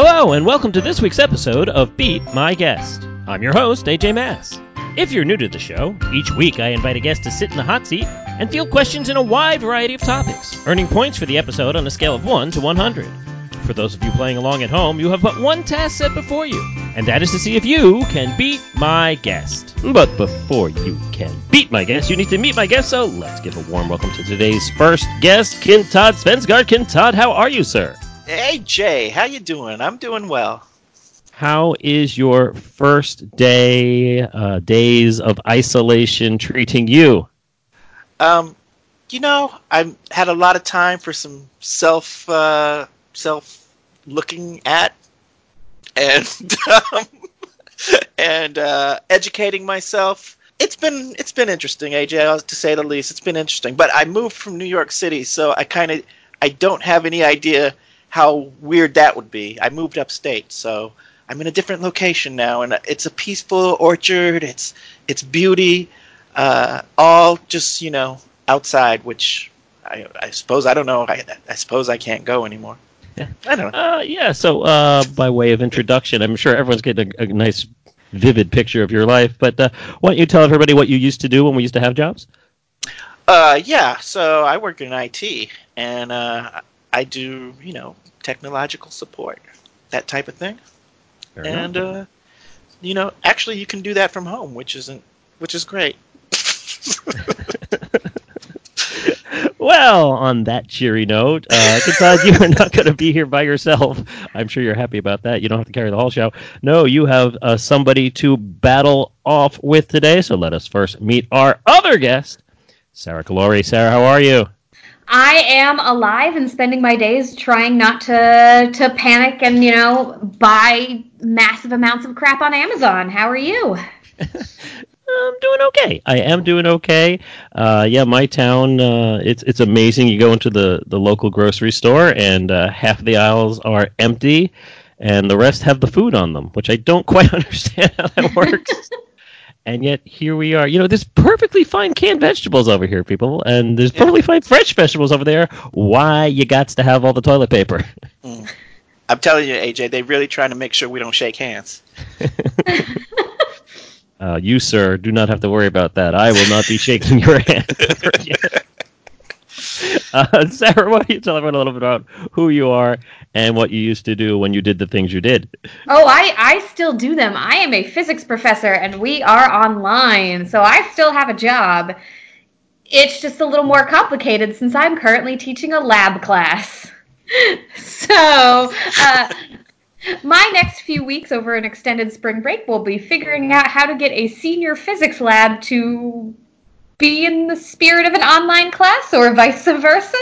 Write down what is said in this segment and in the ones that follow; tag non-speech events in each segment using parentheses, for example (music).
Hello, and welcome to this week's episode of Beat My Guest. I'm your host, AJ Mass. If you're new to the show, each week I invite a guest to sit in the hot seat and field questions in a wide variety of topics, earning points for the episode on a scale of 1 to 100. For those of you playing along at home, you have but one task set before you, and that is to see if you can beat my guest. But before you can beat my guest, you need to meet my guest, so let's give a warm welcome to today's first guest, Kintod Svensgaard. Kintod, how are you, sir? Hey Jay, how you doing? I'm doing well. How is your first day, uh, days of isolation treating you? Um, you know, I've had a lot of time for some self uh, self looking at and (laughs) um, and uh, educating myself. It's been it's been interesting, AJ, to say the least. It's been interesting. But I moved from New York City, so I kind of I don't have any idea how weird that would be. I moved upstate, so I'm in a different location now, and it's a peaceful orchard. It's it's beauty, uh, all just you know outside, which I, I suppose I don't know. I, I suppose I can't go anymore. Yeah. I don't know. Uh, yeah. So, uh, by way of introduction, I'm sure everyone's getting a, a nice, vivid picture of your life. But uh, why don't you tell everybody what you used to do when we used to have jobs? Uh, yeah. So I work in IT, and uh, I do you know technological support, that type of thing. Fair and uh, you know, actually, you can do that from home, which isn't which is great. (laughs) Well, on that cheery note, uh, Kintod, you are not going to be here by yourself. I'm sure you're happy about that. You don't have to carry the whole show. No, you have uh, somebody to battle off with today. So let us first meet our other guest, Sarah Calori. Sarah, how are you? I am alive and spending my days trying not to to panic and you know buy massive amounts of crap on Amazon. How are you? (laughs) I'm doing okay. I am doing okay. Uh, yeah, my town, uh, it's it's amazing. You go into the, the local grocery store, and uh, half of the aisles are empty, and the rest have the food on them, which I don't (laughs) quite (laughs) understand how that works. And yet here we are. You know, there's perfectly fine canned vegetables over here, people, and there's perfectly fine fresh vegetables over there. Why you got to have all the toilet paper? I'm telling you, AJ, they're really trying to make sure we don't shake hands. (laughs) Uh, you, sir, do not have to worry about that. I will not be shaking your hand. (laughs) (laughs) uh, Sarah, why don't you tell everyone a little bit about who you are and what you used to do when you did the things you did? Oh, I I still do them. I am a physics professor and we are online, so I still have a job. It's just a little more complicated since I'm currently teaching a lab class. (laughs) so, uh, my next few weeks over an extended spring break will be figuring out how to get a senior physics lab to be in the spirit of an online class or vice versa.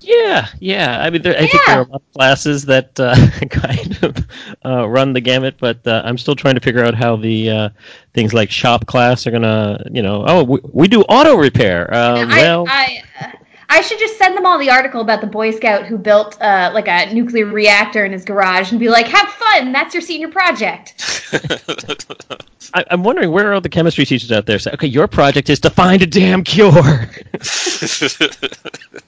Yeah, yeah. I mean, there, I think there are a lot of classes that uh, (laughs) kind of uh, run the gamut, but uh, I'm still trying to figure out how the uh, things like shop class are gonna, you know, oh, we, we do auto repair. Uh, well, I, I, I should just send them all the article about the Boy Scout who built uh, like a nuclear reactor in his garage and be like, "Have fun! That's your senior project." (laughs) I, I'm wondering where are the chemistry teachers out there? Say, okay, your project is to find a damn cure. (laughs)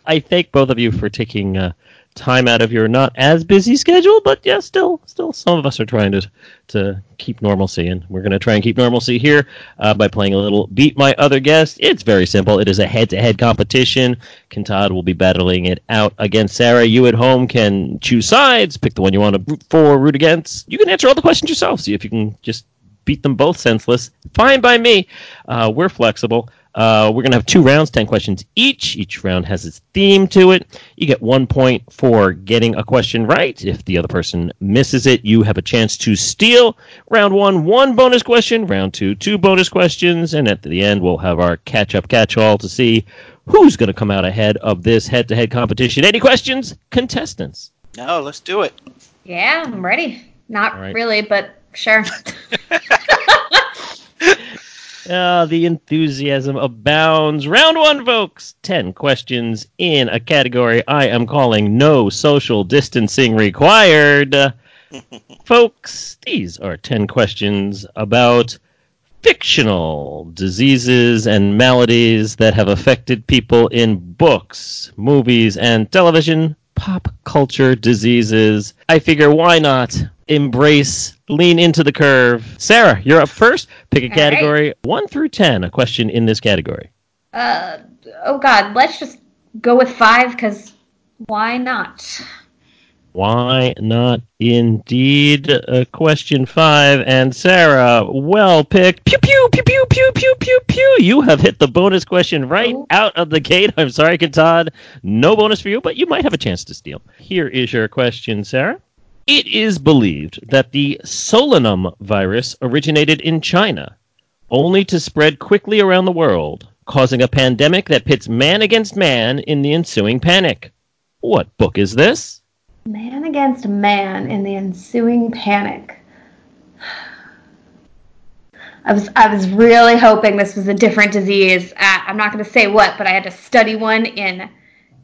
I thank both of you for taking uh, time out of your not as busy schedule, but yeah, still, still, some of us are trying to to keep normalcy, and we're going to try and keep normalcy here uh, by playing a little beat my other guest. It's very simple. It is a head-to-head competition. Kintad will be battling it out against Sarah. You at home can choose sides, pick the one you want to root for, root against. You can answer all the questions yourself. See if you can just beat them both senseless. Fine by me. Uh, we're flexible. Uh, we're going to have two rounds, 10 questions each. Each round has its theme to it. You get one point for getting a question right. If the other person misses it, you have a chance to steal. Round one, one bonus question. Round two, two bonus questions. And at the end, we'll have our catch up catch all to see who's going to come out ahead of this head to head competition. Any questions? Contestants. no, let's do it. yeah, I'm ready. Not All right. really, but sure. (laughs) (laughs) Ah, the enthusiasm abounds. Round one, folks. Ten questions in a category I am calling No Social Distancing Required. (laughs) folks, these are ten questions about fictional diseases and maladies that have affected people in books, movies, and television, pop culture diseases. I figure why not embrace, lean into the curve. Sarah, you're up first. Pick a All category 1 through 10, a question in this category. Uh, oh God, let's just go with five because why not? Why not indeed? Uh, question five. And Sarah, well picked. Pew, pew, pew, pew, pew, pew, pew, pew. You have hit the bonus question right Oh. out of the gate. I'm sorry, Todd. No bonus for you, but you might have a chance to steal. Here is your question, Sarah. It is believed that the Solanum virus originated in China, only to spread quickly around the world, causing a pandemic that pits man against man in the ensuing panic. What book is this? Man against man in the ensuing panic. I was I was really hoping this was a different disease. Uh, I'm not going to say what, but I had to study one in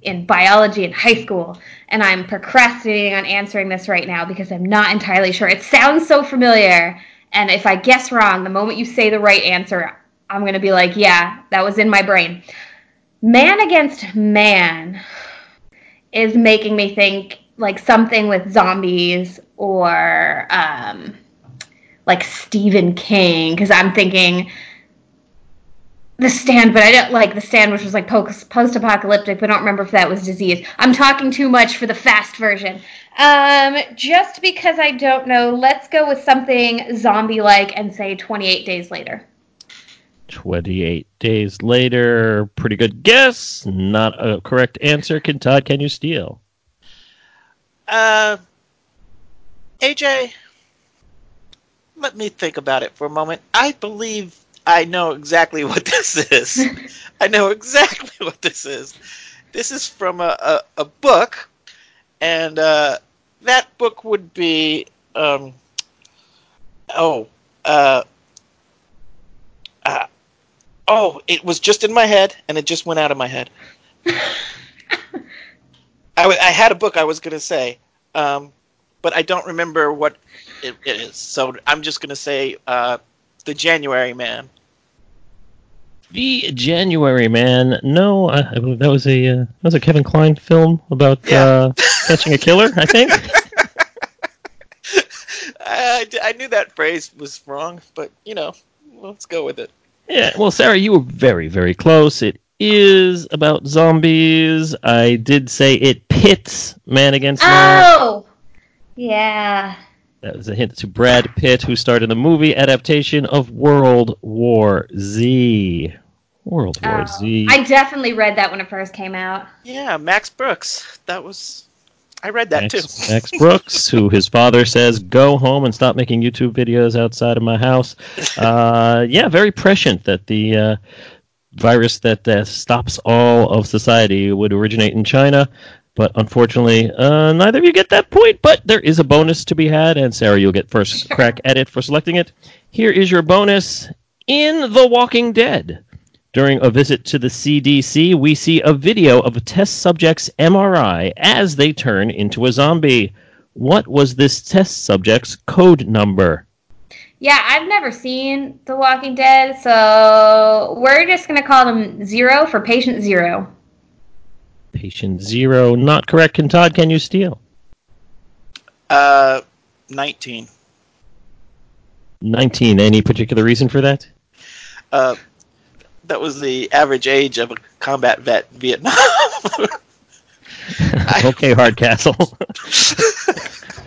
in biology in high school, and I'm procrastinating on answering this right now because I'm not entirely sure. It sounds so familiar, and if I guess wrong, the moment you say the right answer, I'm going to be like, yeah, that was in my brain. Man against man is making me think like something with zombies or um, like Stephen King because I'm thinking the stand, but I don't like the stand, which was like post apocalyptic, but I don't remember if that was disease. I'm talking too much for the fast version. Um, just because I don't know, let's go with something zombie like and say 28 days later. 28 days later. Pretty good guess. Not a correct answer. Can Todd, can you steal? Uh, AJ, let me think about it for a moment. I believe I know exactly what (laughs) this is. I know exactly what this is. This is from a, a, a book, and uh, that book would be um, oh uh, uh, oh it was just in my head and it just went out of my head. (laughs) I, w- I had a book I was going to say, um, but I don't remember what it, it is. So I'm just going to say uh, The January Man. The January Man. No, uh, that was a uh, that was a Kevin Kline film about Yeah. uh, catching a killer. I think. (laughs) I, I knew that phrase was wrong, but you know, let's go with it. Yeah. Well, Sarah, you were very very close. It is about zombies. I did say it pits man against man. Oh, yeah. That was a hint to Brad Pitt, who starred in the movie adaptation of World War Z. World War Oh, Z. I definitely read that when it first came out. Yeah, Max Brooks. That was. I read that Max, too. Max (laughs) Brooks, who his father says, "Go home and stop making YouTube videos outside of my house." (laughs) Uh, yeah, very prescient that the uh, virus that uh, stops all of society would originate in China. But unfortunately, uh, neither of you get that point. But there is a bonus to be had, and Sarah, you'll get first (laughs) crack at it for selecting it. Here is your bonus in The Walking Dead. During a visit to the CDC, we see a video of a test subject's MRI as they turn into a zombie. What was this test subject's code number? Yeah, I've never seen The Walking Dead, so we're just gonna call them zero for patient zero. Patient zero, not correct. Can Todd, can you steal? Uh, 19. 19. Any particular reason for that? Uh, that was the average age of a combat vet in Vietnam. (laughs) (laughs) okay, Hardcastle.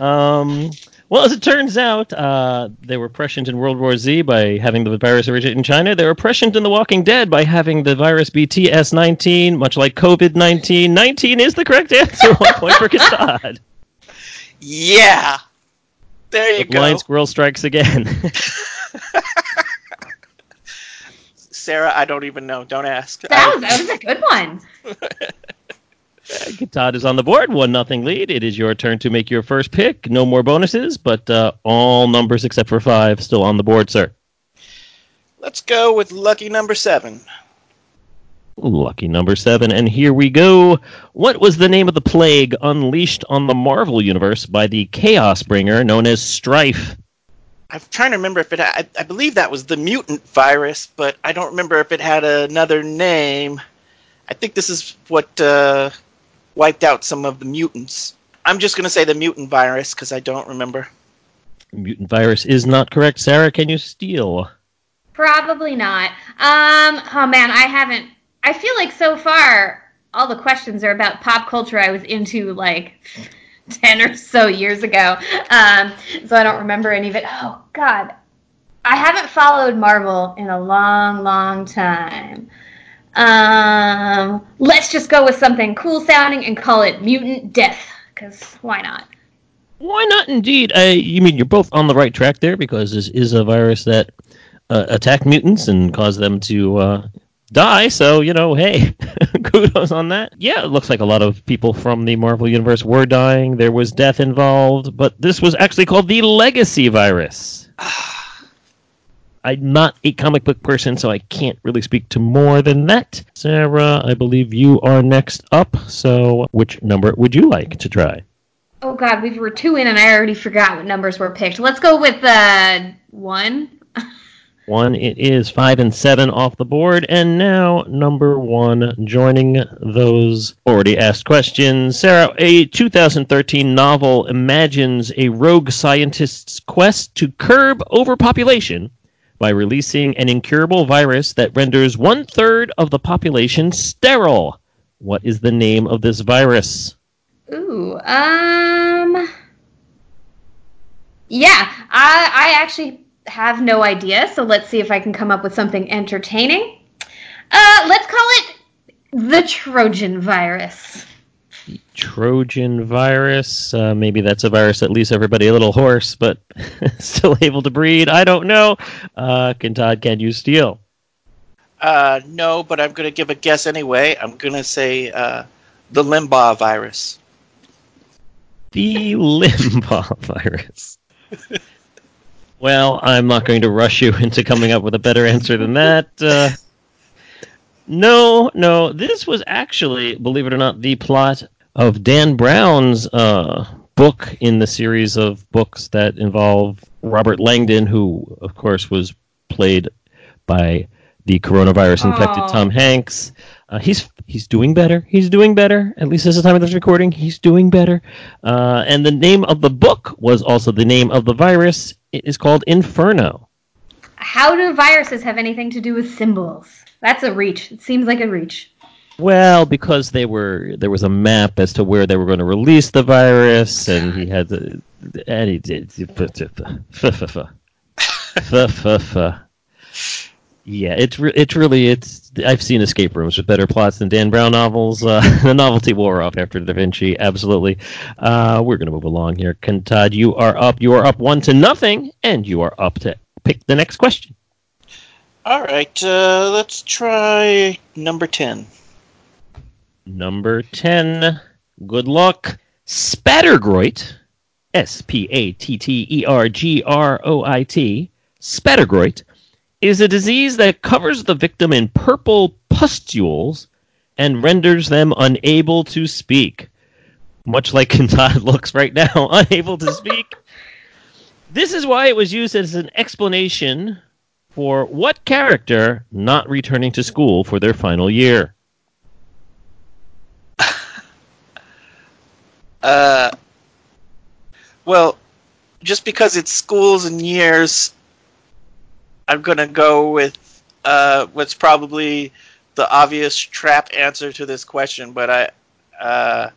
(laughs) um, well, as it turns out, uh, they were prescient in World War Z by having the virus originate in China. They were prescient in The Walking Dead by having the virus be TS19, much like COVID 19. 19 is the correct answer. One point for Kassad. yeah. There you The blind go. squirrel strikes again. (laughs) Sarah, I don't even know. Don't ask. That was, that was a good one. (laughs) Todd is on the board, one nothing lead. It is your turn to make your first pick. No more bonuses, but uh, all numbers except for five still on the board, sir. Let's go with lucky number seven. Lucky number seven, and here we go. What was the name of the plague unleashed on the Marvel Universe by the Chaos Bringer known as Strife? I'm trying to remember if it. I, I believe that was the mutant virus, but I don't remember if it had another name. I think this is what uh, wiped out some of the mutants. I'm just going to say the mutant virus because I don't remember. Mutant virus is not correct. Sarah, can you steal? Probably not. Um, oh man, I haven't. I feel like so far all the questions are about pop culture I was into like (laughs) 10 or so years ago. Um, so I don't remember any of it. Oh, God. I haven't followed Marvel in a long, long time. Um, let's just go with something cool sounding and call it Mutant Death, because why not? Why not, indeed? I, you mean you're both on the right track there because this is a virus that uh, attack mutants and cause them to uh, die. So you know, hey, (laughs) kudos on that. Yeah, it looks like a lot of people from the Marvel universe were dying. There was death involved, but this was actually called the Legacy virus. (sighs) (sighs) (sighs) I'm not a comic book person, so I can't really speak to more than that. Sarah, I believe you are next up. So, which number would you like to try? Oh God, we were two in, and I already forgot what numbers were picked. Let's go with uh, one. (laughs) One, it is five and seven off the board, and now number one, joining those already asked questions. Sarah, a 2013 novel imagines a rogue scientist's quest to curb overpopulation by releasing an incurable virus that renders one third of the population sterile. What is the name of this virus? Ooh, um, yeah, I I actually have no idea, so let's see if I can come up with something entertaining. Uh, let's call it the Trojan virus. Trojan virus. Uh, maybe that's a virus that leaves everybody a little hoarse, but (laughs) still able to breed. I don't know. Uh, can Todd, can you steal? Uh, no, but I'm going to give a guess anyway. I'm going to say uh, the Limbaugh virus. The Limbaugh (laughs) virus. well, I'm not going to rush you (laughs) into coming up with a better answer than that. Uh, no, no, this was actually, believe it or not, the plot of Dan Brown's uh, book in the series of books that involve Robert Langdon, who, of course, was played by the coronavirus infected Aw. Tom Hanks. Uh, he's he's doing better. He's doing better. At least at the time of this recording, he's doing better. Uh, and the name of the book was also the name of the virus. It is called Inferno. How do viruses have anything to do with symbols? That's a reach. It seems like a reach. Well, because they were there was a map as to where they were going to release the virus, and he had the and he did. (laughs) Yeah, it's re- it's really it's. I've seen escape rooms with better plots than Dan Brown novels. Uh, (laughs) the novelty wore off after Da Vinci, absolutely. Uh, we're going to move along here. Todd, you are up. You are up one to nothing, and you are up to pick the next question. All right, uh, let's try number 10. Number 10. Good luck. Spattergroit, S P A T T E R G R O I T, Spattergroit, is a disease that covers the victim in purple pustules and renders them unable to speak. Much like (laughs) Todd looks right now, (laughs) unable to speak. This is why it was used as an explanation for what character not returning to school for their final year. Uh, well, just because it's schools and years, I'm gonna go with uh, what's probably the obvious trap answer to this question, but I, uh,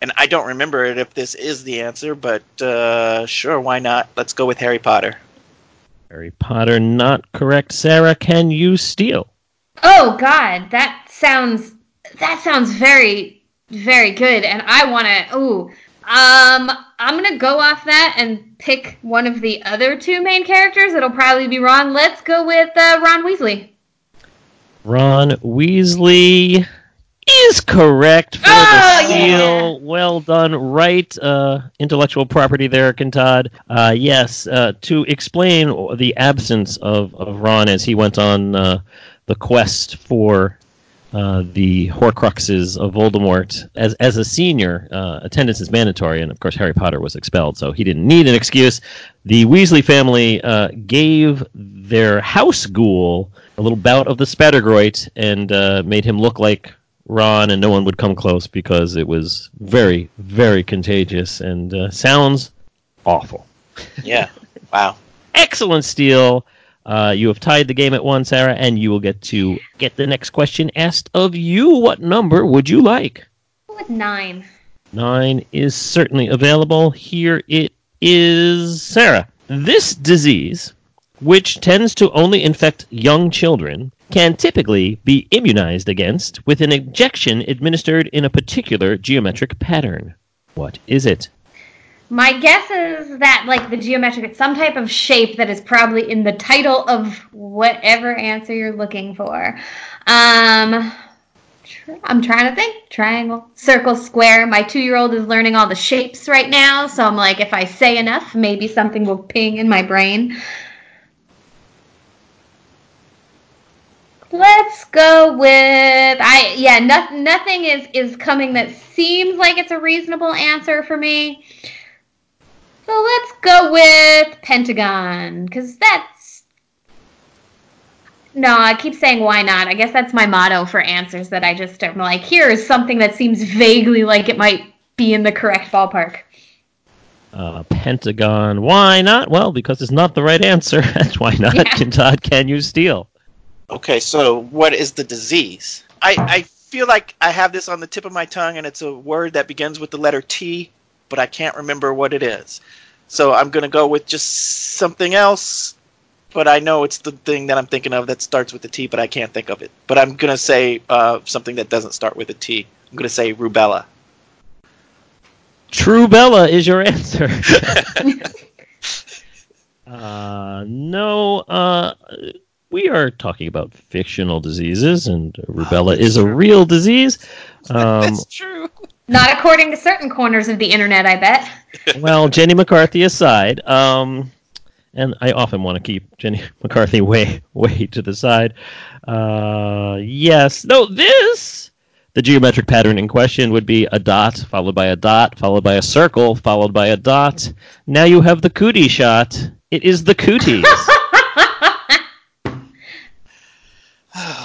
and I don't remember it if this is the answer, but uh, sure, why not? Let's go with Harry Potter. Harry Potter, not correct. Sarah, can you steal? Oh God, that sounds that sounds very very good, and I want to. Ooh, um, I'm gonna go off that and pick one of the other two main characters. It'll probably be wrong. Let's go with uh, Ron Weasley. Ron Weasley is correct for Oh, the yeah. seal. Well done. Right uh, intellectual property there, Kantad. Uh, yes, uh, to explain the absence of, of Ron as he went on uh, the quest for uh, the Horcruxes of Voldemort. As, as a senior, uh, attendance is mandatory, and of course, Harry Potter was expelled, so he didn't need an excuse. The Weasley family uh, gave their house ghoul a little bout of the Spattergroit and uh, made him look like Ron, and no one would come close because it was very, very contagious and uh, sounds awful. Yeah. Wow. (laughs) Excellent steal. Uh, you have tied the game at one, Sarah, and you will get to get the next question asked of you. What number would you like? With nine. Nine is certainly available. Here it is, Sarah. This disease, which tends to only infect young children, can typically be immunized against with an injection administered in a particular geometric pattern. What is it? My guess is that, like the geometric, it's some type of shape that is probably in the title of whatever answer you're looking for. Um, tr- I'm trying to think. Triangle, circle, square. My two year old is learning all the shapes right now, so I'm like, if I say enough, maybe something will ping in my brain. Let's go with I yeah, no, nothing is is coming that seems like it's a reasonable answer for me. So let's go with Pentagon because that's no. I keep saying why not. I guess that's my motto for answers that I just am like. Here is something that seems vaguely like it might be in the correct ballpark. Uh, Pentagon. Why not? Well, because it's not the right answer. (laughs) That's why not. Yeah. Can (laughs) Todd, can you steal? Okay, so what is the disease? I, I feel like I have this on the tip of my tongue, and it's a word that begins with the letter T, but I can't remember what it is. So I'm going to go with just something else, but I know it's the thing that I'm thinking of that starts with the T, but I can't think of it. But I'm going to say uh, something that doesn't start with a T. I'm going to say rubella. True Bella is your answer. (laughs) (laughs) uh, no, uh, we are talking about fictional diseases, and rubella is a real disease. (laughs) Um, That's true. Not according to certain corners of the internet, I bet. (laughs) well, Jenny McCarthy aside, um, and I often want to keep Jenny (laughs) McCarthy way, way to the side. Uh, yes, no, this the geometric pattern in question would be a dot followed by a dot followed by a circle followed by a dot. Now you have the cootie shot. It is the cooties. (laughs)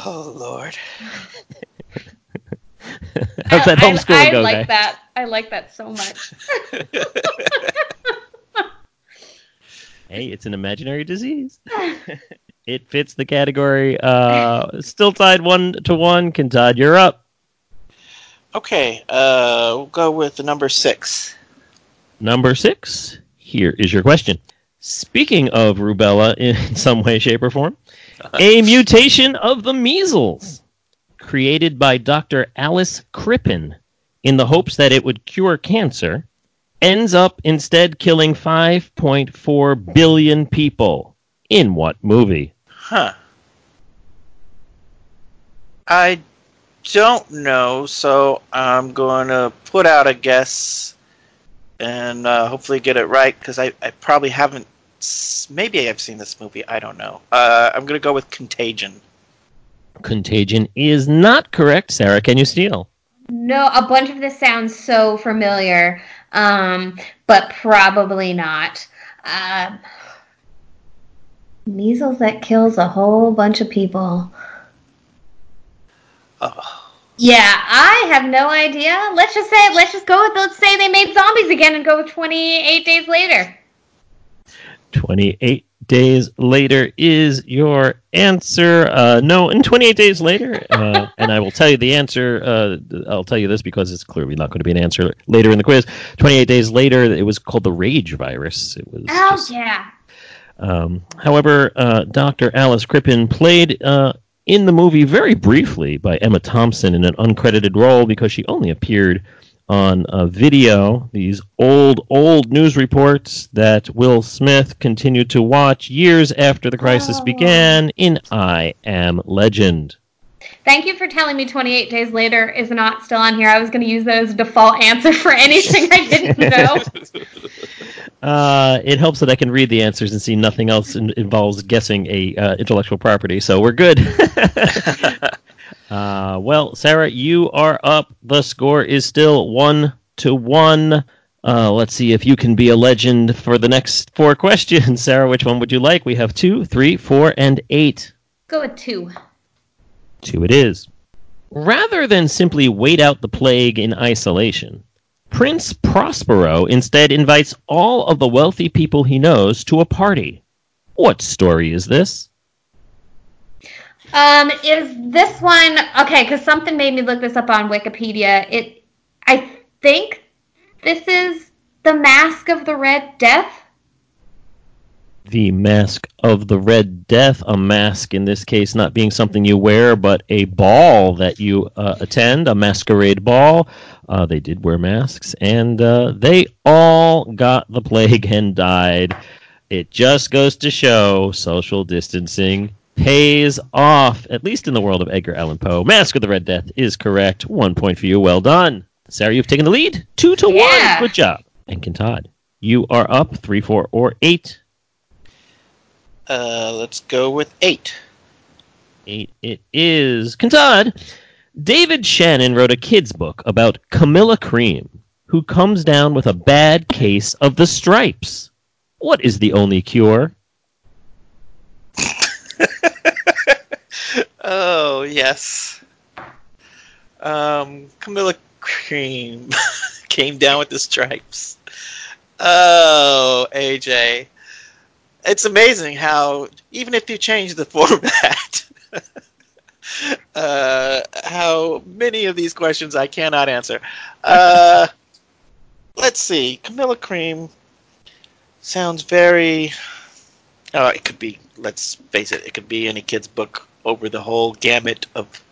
Oh, Lord. (laughs) How's that I- homeschooling I, go, like guy? that. I like that so much. (laughs) Hey, it's an imaginary disease. (laughs) it fits the category. Uh, still tied one to one. Kentad, you're up. Okay, uh, we'll go with the number six. Number six. Here is your question. Speaking of rubella in some way, shape, or form, a mutation of the measles created by Dr. Alice Krippin in the hopes that it would cure cancer ends up instead killing 5.4 billion people. In what movie? Huh. I don't know, so I'm going to put out a guess and uh, hopefully get it right because I, I probably haven't. Maybe I've seen this movie. I don't know. Uh, I'm going to go with Contagion. Contagion is not correct. Sarah, can you steal? No, a bunch of this sounds so familiar, um, but probably not. Um, measles that kills a whole bunch of people. Yeah, I have no idea. Let's just say, let's just go with, let's say they made zombies again and go with 28 days later. 28 days later is your answer. Uh, no, and 28 days later, uh, (laughs) and I will tell you the answer. Uh, I'll tell you this because it's clearly not going to be an answer later in the quiz. 28 days later, it was called the rage virus. It was. Oh, just- yeah. um, however, uh, Dr. Alice Krippin played uh, in the movie very briefly by Emma Thompson in an uncredited role because she only appeared on a video, these old, old news reports that Will Smith continued to watch years after the crisis Oh. began in I Am Legend. Thank you for telling me 28 days later is not still on here. I was going to use that as a default answer for anything I didn't (laughs) know. Uh, it helps that I can read the answers and see nothing else in- involves guessing a uh, intellectual property, so we're good. (laughs) uh, well, Sarah, you are up. The score is still one to one. Uh, let's see if you can be a legend for the next four (laughs) questions. Sarah, which one would you like? We have two, three, four, and eight. Go with two. Two it is. Rather than simply wait out the plague in isolation, Prince Prospero instead invites all of the wealthy people he knows to a party. What story is this? Um, is this one okay? Because something made me look this up on Wikipedia. It, I think, this is the Masque of the Red Death. The Masque of the Red Death, a mask in this case not being something you wear, but a ball that you uh, attend, a masquerade ball. Uh, they did wear masks, and uh, they all got the plague and died. It just goes to show social distancing pays off, at least in the world of Edgar Allan Poe. Masque of the Red Death is correct. One point for you. Well done. Sarah, you've taken the lead. Two to Yeah. one. Good job. And Kintad, you are up three, four, or eight. Uh, let's go with eight. Eight it is. Kintad, David Shannon wrote a kid's book about Camilla Cream, who comes down with a bad case of the stripes. What is the only cure? (laughs) Oh yes. Um, Camilla Cream (laughs) came down with the stripes. Oh, AJ, it's amazing how even if you change the (laughs) format, uh, how many of these questions I cannot answer. Uh, let's see. Camilla Cream sounds very. Oh, it could be. Let's face it. It could be any kid's book over the whole gamut of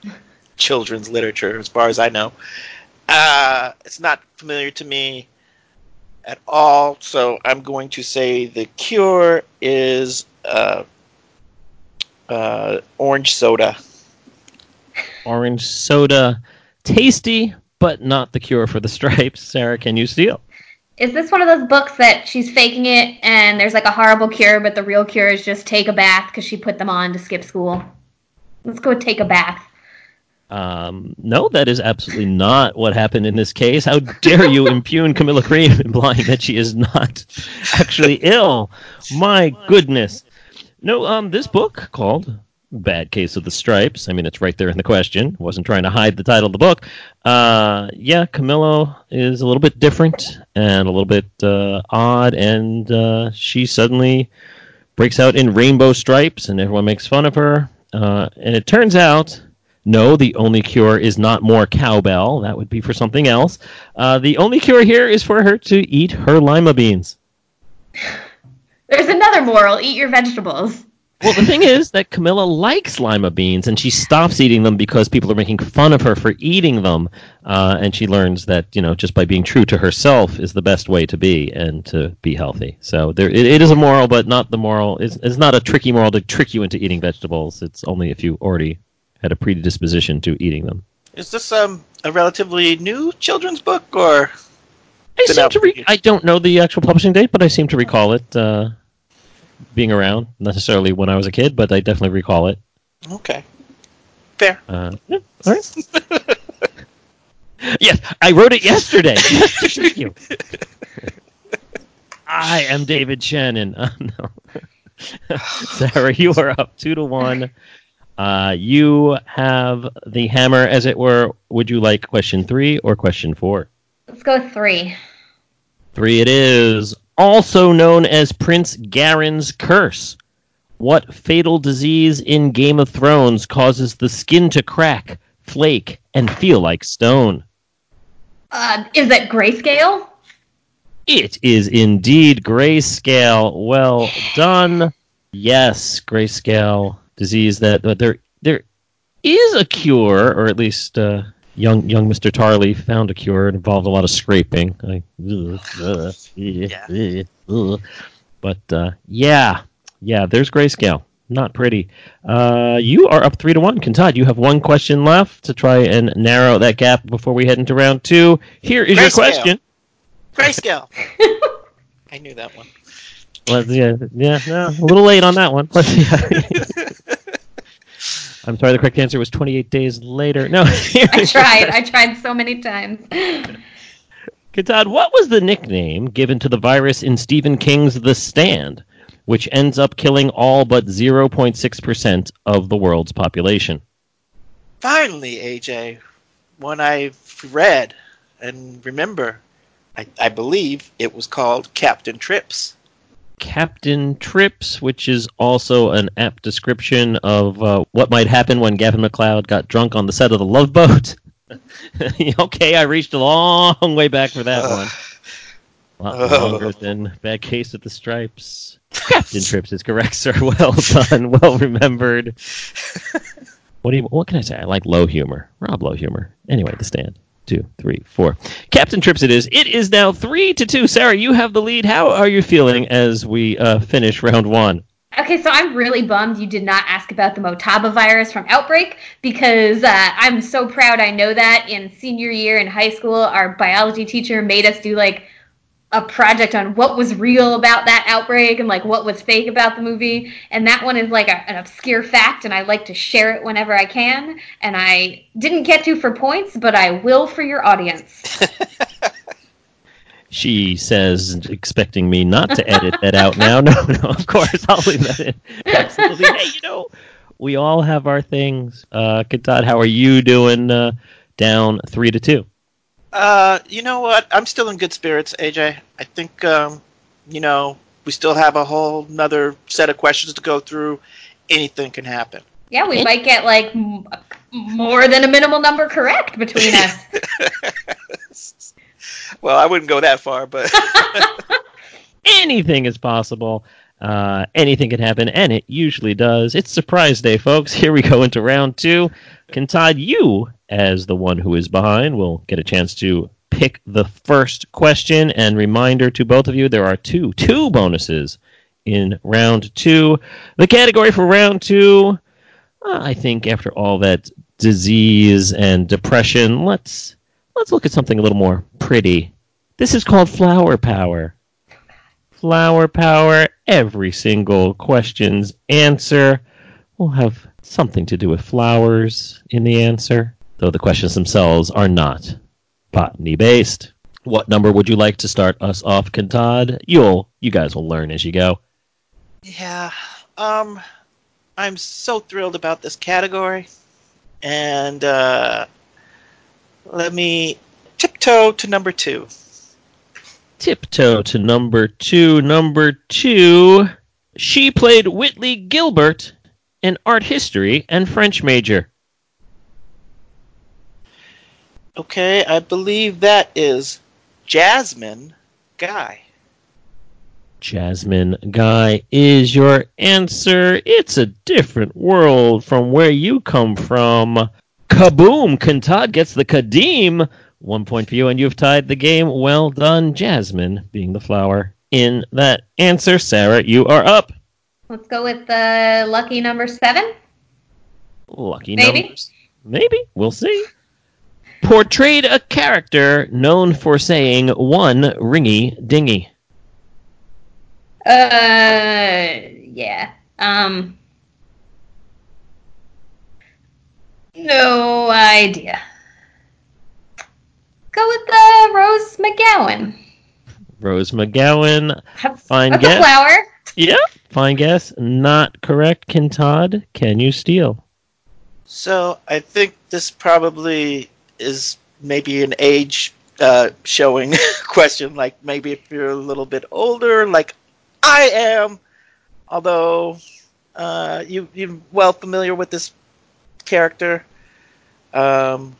children's literature, as far as I know. Uh, it's not familiar to me at all, so I'm going to say the cure is uh, uh, orange soda. Orange soda, tasty, but not the cure for the (laughs) stripes. Sarah, can you steal? Is this one of those books that she's faking it and there's like a horrible cure, but the real cure is just take a bath because she put them on to skip school? Let's go take a bath. Um, no, that is absolutely not what happened in this case. How dare you impugn Camilla Cream, implying that she is not actually ill? My goodness. No, um, this book called Bad Case of the Stripes. I mean, it's right there in the question. Wasn't trying to hide the title of the book. Uh, yeah, Camilla is a little bit different and a little bit uh, odd, and uh, she suddenly breaks out in rainbow stripes, and everyone makes fun of her. Uh, and it turns out no, the only cure is not more cowbell. That would be for something else. Uh, the only cure here is for her to eat her lima beans. There's another moral eat your vegetables. Well, the thing is that Camilla likes lima beans, and she stops eating them because people are making fun of her for eating them. Uh, and she learns that you know just by being true to herself is the best way to be and to be healthy. So there, it, it is a moral, but not the moral. It's, it's not a tricky moral to trick you into eating vegetables. It's only if you already had a predisposition to eating them. Is this um, a relatively new children's book, or I seem to re- I don't know the actual publishing date, but I seem to recall it uh, being around. Necessarily when I was a kid, but I definitely recall it. okay, fair? Uh, yeah, all right. (laughs) yes, I wrote it yesterday. just to trick you. I am David Shannon. Uh, (laughs) no. (laughs) Sarah, you are up two to one. Uh, you have the hammer, as it were. Would you like question three or question four? Let's go three. Three it is. Also known as Prince Garin's curse. What fatal disease in Game of Thrones causes the skin to crack, flake, and feel like stone? Uh, is that grayscale? It is indeed grayscale. Well done. Yes, grayscale disease that but there there is a cure, or at least uh, young young Mister Tarley found a cure. It involved a lot of scraping. I, ugh, ugh, ugh. But uh, yeah, yeah, there's grayscale. Not pretty. Uh, you are up three to one. Kentad, you have one question left to try and narrow that gap before we head into round two. Here is your question. Grayscale. (laughs) I knew that one. Let's, yeah, yeah, no, a little late on that one. Let's (laughs) see. I'm sorry. The correct answer was 28 days later. No, (laughs) I (laughs) tried. I tried so many times. (laughs) Katad, what was the nickname given to the virus in Stephen King's The Stand, which ends up killing all but 0.6% of the world's population? finally, AJ, one I've read and remember. I, I believe it was called Captain Trips. Captain Trips, which is also an apt description of uh, what might happen when Gavin MacLeod got drunk on the set of the Love Boat. (laughs) okay, I reached a long way back for that one. A lot (sighs) longer than Bad Case of the Stripes. Captain Trips is correct, sir. (laughs) Well done, well remembered. (laughs) What do you? What can I say? I like low humor. Rob low humor. Anyway, the stand. Two, three, four. Captain Trips. It is. It is now three to two. Sarah, you have the lead. How are you feeling as we uh, finish round one? Okay, so I'm really bummed you did not ask about the Motaba virus from Outbreak because uh, I'm so proud I know that. In senior year in high school, our biology teacher made us do like a project on what was real about that outbreak and like what was fake about the movie. And that one is like a, an obscure fact and i like to share it whenever i can. And i didn't get to for points but i will for your audience. (laughs) She says expecting me not to edit that out now. No no of course i'll leave that in. Absolutely. Hey you know we all have our things. Uh Katad, how are you doing uh down three to two uh, you know what? I'm still in good spirits, AJ. I think, um, you know, we still have a whole another set of questions to go through. Anything can happen. Yeah, we might get like m- more than a minimal number correct between us. (laughs) well, I wouldn't go that far, but (laughs) anything is possible. Uh, anything can happen, and it usually does. It's surprise day, folks. Here we go into round two. Todd, you as the one who is behind will get a chance to pick the first question. And reminder to both of you, there are two two bonuses in round two. The category for round two, uh, I think, after all that disease and depression, let's let's look at something a little more pretty. This is called flower power. Flower power. Every single question's answer will have something to do with flowers in the answer though the questions themselves are not botany based. What number would you like to start us off, Kantad? You'll you guys will learn as you go. Yeah. Um I'm so thrilled about this category. And uh let me tiptoe to number two. Tiptoe to number two. Number two. She played Whitley Gilbert, an art history and French major. Okay, I believe that is Jasmine Guy. Jasmine Guy is your answer. It's a different world from where you come from. Kaboom! Kantad gets the Kadim. One point for you, and you've tied the game. Well done, Jasmine, being the flower in that answer. Sarah, you are up. Let's go with the lucky number seven. Lucky Maybe. numbers. Maybe. We'll see portrayed a character known for saying one ringy dingy. Uh, yeah. Um, no idea. Go with the uh, Rose McGowan. Rose McGowan. Fine guess. Flower. Yeah, fine guess. Not correct. Can Todd? Can you steal? So I think this probably is maybe an age uh, showing (laughs) question. Like maybe if you're a little bit older, like I am, although uh, you you're well familiar with this character. Um,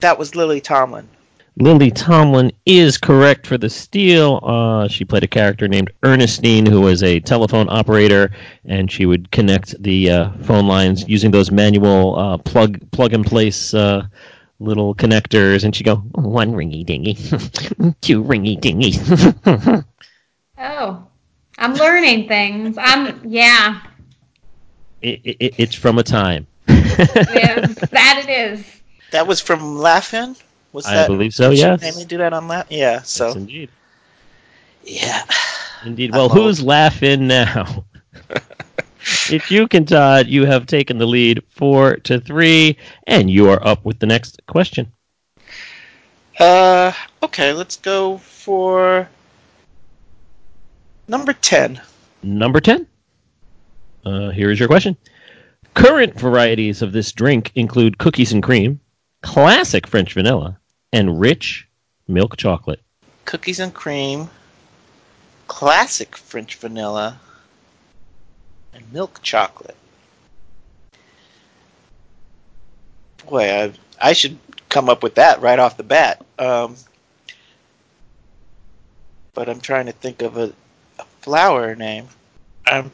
that was Lily Tomlin. Lily Tomlin is correct for the steal. Uh, she played a character named Ernestine, who was a telephone operator, and she would connect the uh, phone lines using those manual uh, plug plug and place uh, little connectors, and she'd go one ringy dingy, (laughs) two ringy dingy. (laughs) oh, I'm learning things. I'm yeah. It, it, it's from a time. yes, (laughs) that it is. That was from Laugh-In. Was I that, believe so. Yes. Mainly do that on Laugh. Yeah. So. Yes, indeed. Yeah. Indeed. Well, who's laughing now? (laughs) if you can, Todd, you have taken the lead four to three, and you are up with the next question. Uh, okay, let's go for number ten. Number ten. Uh, here is your question. Current varieties of this drink include cookies and cream, classic French vanilla, and rich milk chocolate. Cookies and cream, classic French vanilla, and milk chocolate. Boy, I, I should come up with that right off the bat. Um, but I'm trying to think of a, a flower name. I'm.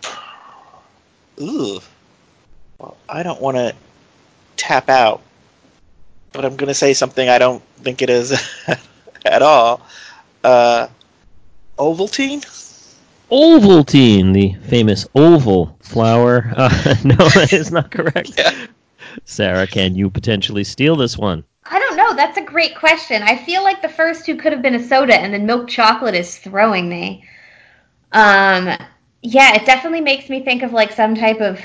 Ooh. Well, I don't want to tap out, but I'm going to say something I don't think it is (laughs) at all. Uh, Ovaltine? Ovaltine, the famous oval flower. (laughs) Uh, no, (laughs) that is not correct. Yeah. Sarah, can you potentially steal this one? I don't know. That's a great question. I feel like the first two could have been a soda, and then milk chocolate is throwing me. Um, yeah, it definitely makes me think of like some type of,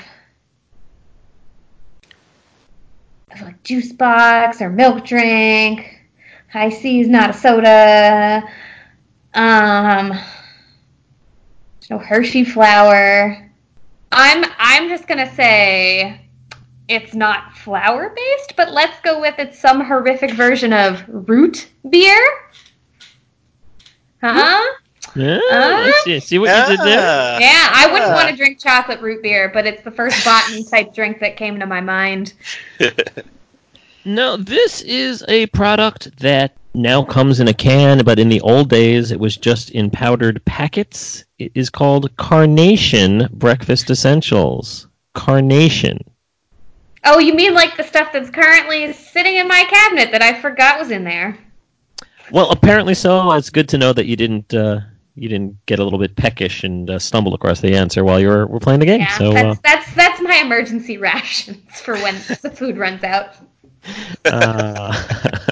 like juice box or milk drink. Hi-C is not a soda. Um, no Hershey flour. I'm I'm just gonna say it's not flour based, but let's go with it's some horrific version of root beer. Huh? Yeah, Uh? I see, see what you did there? Ah. Yeah, I wouldn't Ah. want to drink chocolate root beer, but it's the first (laughs) botany type drink that came to my mind. (laughs) No, this is a product that now comes in a can, but in the old days it was just in powdered packets. It is called Carnation Breakfast Essentials. Carnation. Oh, you mean like the stuff that's currently sitting in my cabinet that I forgot was in there? Well, apparently so. It's good to know that you didn't uh, you didn't get a little bit peckish and uh, stumble across the answer while you were, were playing the game. Yeah, so uh, that's that's that's my emergency (laughs) rations for when the food runs out. Uh,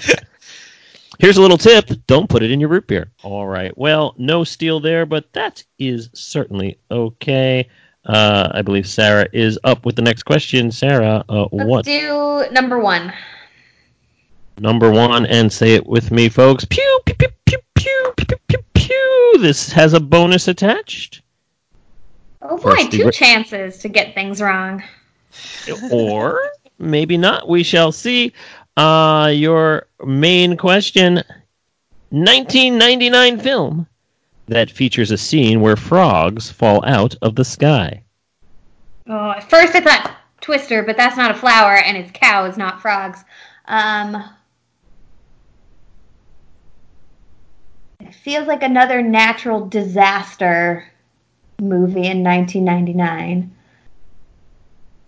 (laughs) here's a little tip don't put it in your root beer. All right. Well, no steal there, but that is certainly okay. Uh, I believe Sarah is up with the next question. Sarah, uh, Let's what do number one. number one? And say it with me, folks. Pew, pew, pew, pew, pew, pew, pew, pew, pew. This has a bonus attached. Oh boy, That's two ri- chances to get things wrong. or maybe not. We shall see. Uh, your main question 1999 film that features a scene where frogs fall out of the sky. Oh, at first I thought Twister, but that's not a flower, and it's cows, not frogs. Um, it feels like another natural disaster movie in 1999.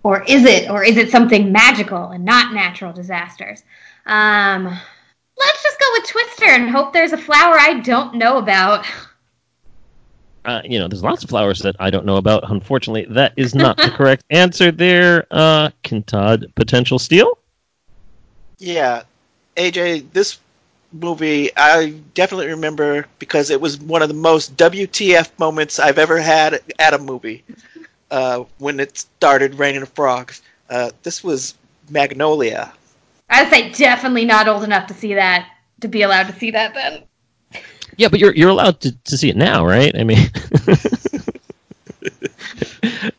Or is it? Or is it something magical and not natural disasters? Um, let's just go with Twister and hope there's a flower I don't know about. Uh, you know, there's lots of flowers that I don't know about. Unfortunately, that is not the (laughs) correct answer there. Uh, can Todd potential steal? Yeah, AJ, this movie I definitely remember because it was one of the most WTF moments I've ever had at a movie. Uh, when it started raining frogs. Uh, this was Magnolia. I'd say definitely not old enough to see that, to be allowed to see that then. Yeah, but you're you're allowed to, to see it now, right? I mean, (laughs)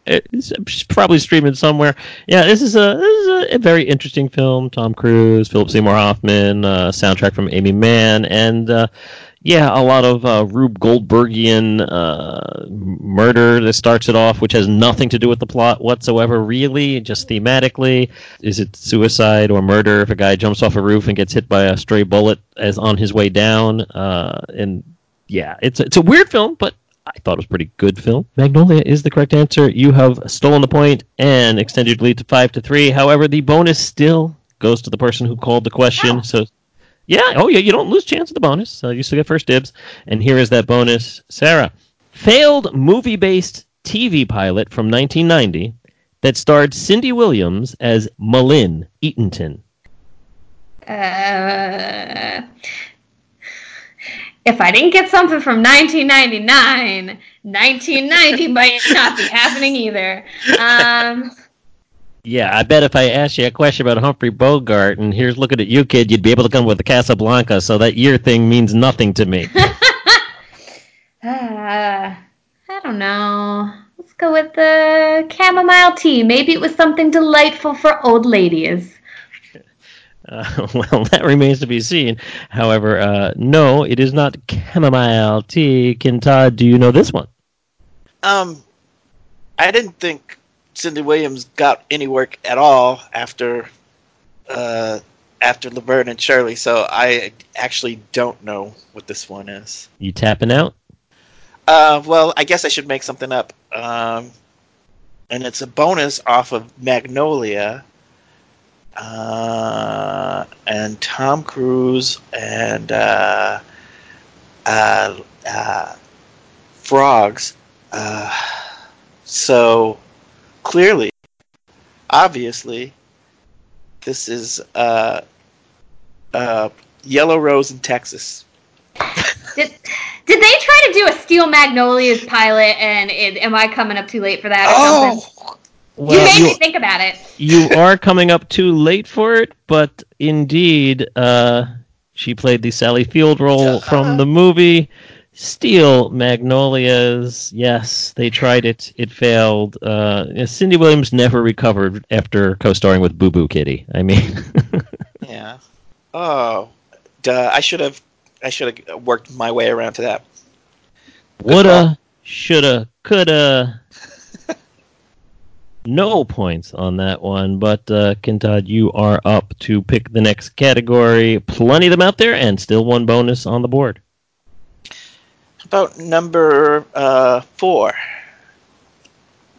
it's probably streaming somewhere. Yeah, this is a this is a, very interesting film. Tom Cruise, Philip Seymour Hoffman, uh, soundtrack from Aimee Mann, and uh, yeah, a lot of uh, Rube Goldbergian uh, murder that starts it off, which has nothing to do with the plot whatsoever, really, just thematically. Is it suicide or murder if a guy jumps off a roof and gets hit by a stray bullet as on his way down? Uh, and yeah, it's it's a weird film, but I thought it was a pretty good film. Magnolia is the correct answer. You have stolen the point and extended your lead to five to three. However, the bonus still goes to the person who called the question. Oh. So, yeah, oh yeah, you don't lose chance of the bonus. Uh, you still get first dibs. And here is that bonus, Sarah. Failed movie-based TV pilot from 1990 that starred Cindy Williams as M'Lynn Eatenton. Uh, if I didn't get something from 1999, 1990 might not be happening either. Um, Yeah, I bet if I asked you a question about Humphrey Bogart and here's looking at you, kid, you'd be able to come with the Casablanca. So that year thing means nothing to me. (laughs) uh, I don't know. Let's go with the chamomile tea. Maybe it was something delightful for old ladies. Uh, (laughs) well, that remains to be seen. However, uh, no, it is not chamomile tea. Kintad, do you know this one? Um, I didn't think Cindy Williams got any work at all after uh, after Laverne and Shirley, so I actually don't know what this one is. You tapping out? Uh, well, I guess I should make something up. Um, and it's a bonus off of Magnolia. Uh, and Tom Cruise and uh, uh, uh, frogs. Uh, so clearly, obviously, this is uh, uh, Yellow Rose in Texas. Did, did they try to do a Steel Magnolias pilot and it, am I coming up too late for that or something? Oh, you made me think about it. you are coming up too late for it, but indeed, uh, she played the Sally Field role from the movie Steel Magnolias. Yes, they tried it. It failed. Uh, Cindy Williams never recovered after co-starring with Boo Boo Kitty. I mean, (laughs) yeah. Oh, duh. I should have. I should have worked my way around to that. woulda, shoulda, coulda. No points on that one, but uh, Kintad, you are up to pick the next category. Plenty of them out there, and still one bonus on the board. About number uh, four.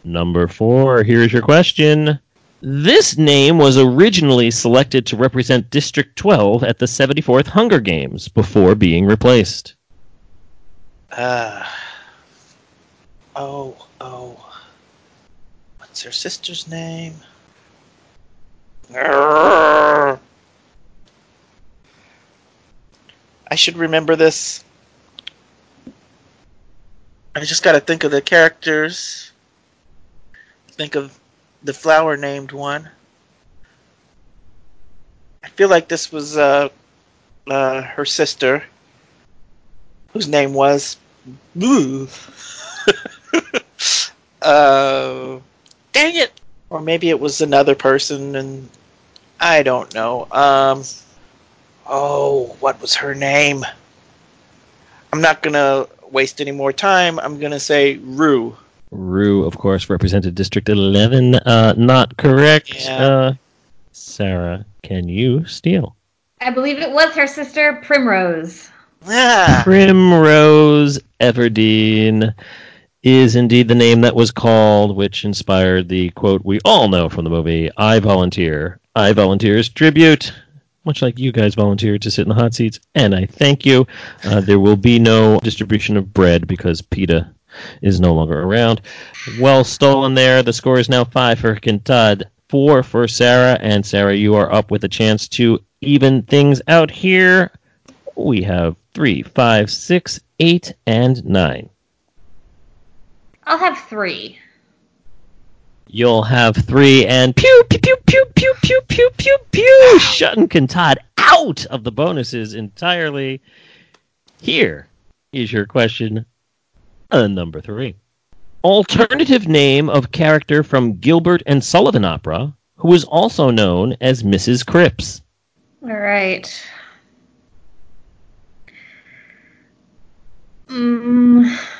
Number four, here's your question. This name was originally selected to represent District 12 at the 74th Hunger Games before being replaced. Uh, oh, oh. What's her sister's name? I should remember this. I just gotta think of the characters. Think of the flower named one. I feel like this was uh, uh, her sister, whose name was. Ooh. (laughs) uh, dang it! Or maybe it was another person, and I don't know. Um, oh, what was her name? I'm not gonna waste any more time. I'm gonna say Rue. Rue, of course, represented District 11. Uh, not correct. Yeah. Uh, Sarah, can you steal? I believe it was her sister Primrose. Ah, Primrose Everdeen is indeed the name that was called, which inspired the quote we all know from the movie I Volunteer. I Volunteer's tribute, much like you guys volunteered to sit in the hot seats, and I thank you. Uh, there will be no distribution of bread because Peeta is no longer around. Well stolen there. The score is now five for Kintad, four for Sarah, and Sarah, you are up with a chance to even things out here. We have three, five, six, eight, and nine. I'll have three. You'll have three and pew pew pew pew pew pew pew pew pew shutting Kintad out of the bonuses entirely. Here is your question, uh, number three. Alternative name of character from Gilbert and Sullivan opera, who is also known as Mrs. Cripps. All right. Mm.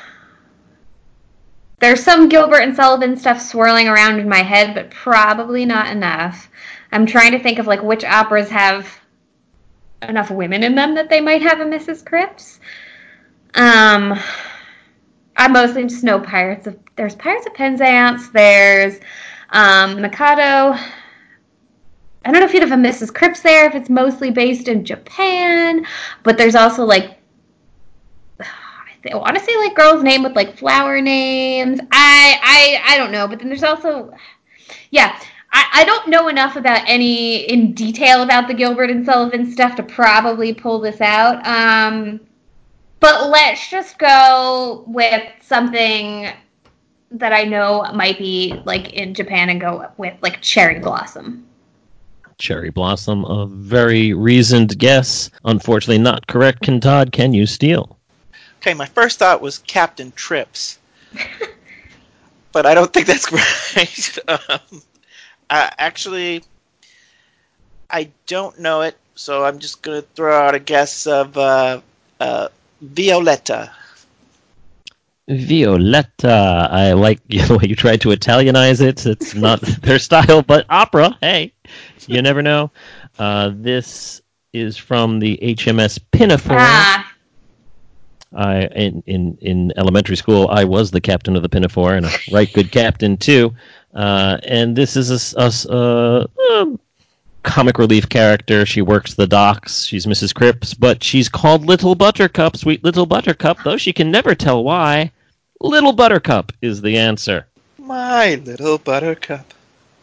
There's some Gilbert and Sullivan stuff swirling around in my head, but probably not enough. I'm trying to think of like which operas have enough women in them that they might have a Mrs. Cripps. Um, I mostly just know Pirates of. There's Pirates of Penzance. There's um, Mikado. I don't know if you'd have a Mrs. Cripps there if it's mostly based in Japan, but there's also like I want to say like girls' name with like flower names. I I I don't know, but then there's also yeah. I, I don't know enough about any in detail about the Gilbert and Sullivan stuff to probably pull this out. Um, but let's just go with something that I know might be like in Japan and go with like cherry blossom. Cherry Blossom, a very reasoned guess. Unfortunately, not correct. Kintad, can you steal? Okay. My first thought was Captain Trips, (laughs) but I don't think that's (laughs) right. um, uh, actually, I don't know it, so I'm just gonna throw out a guess of uh, uh, Violetta. Violetta. I like (laughs) the way you tried to Italianize it. It's not their style, but opera. Hey, you never know. Uh, this is from the HMS Pinafore. Ah, I in, in in elementary school, I was the captain of the Pinafore and a right good captain too. Uh, and this is a, a s- uh, um, comic relief character. She works the docks. She's Mrs. Cripps, but she's called Little Buttercup, sweet Little Buttercup, though she can never tell why. Little Buttercup is the answer. My little buttercup.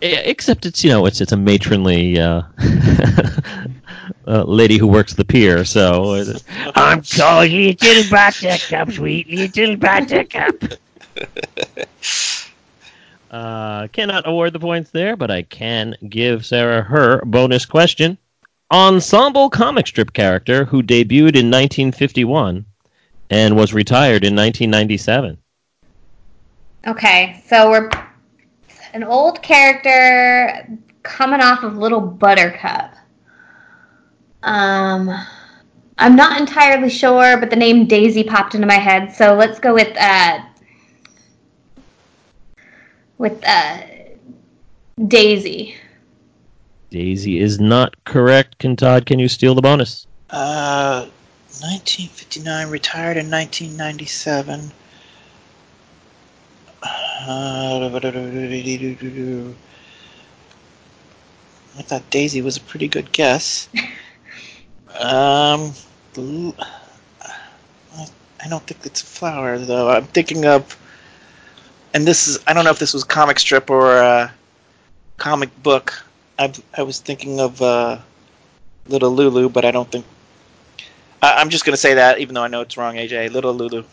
Except it's you know it's it's a matronly uh, (laughs) uh, lady who works the pier. So uh, I'm called Little Buttercup, sweet Little Buttercup. Uh, cannot award the points there, but I can give Sarah her bonus question. Ensemble comic strip character who debuted in 1951 and was retired in 1997. okay, so we're an old character coming off of Little Buttercup. Um, I'm not entirely sure, but the name Daisy popped into my head, so let's go with uh, with uh, Daisy. Daisy is not correct. Kintad, can you steal the bonus? Uh, 1959, retired in 1997. Uh, I thought Daisy was a pretty good guess. Um, I don't think it's a flower though. I'm thinking of, and this is I don't know if this was comic strip or uh, comic book. I I was thinking of uh, Little Lulu, but I don't think I- I'm just going to say that, even though I know it's wrong, AJ. Little Lulu.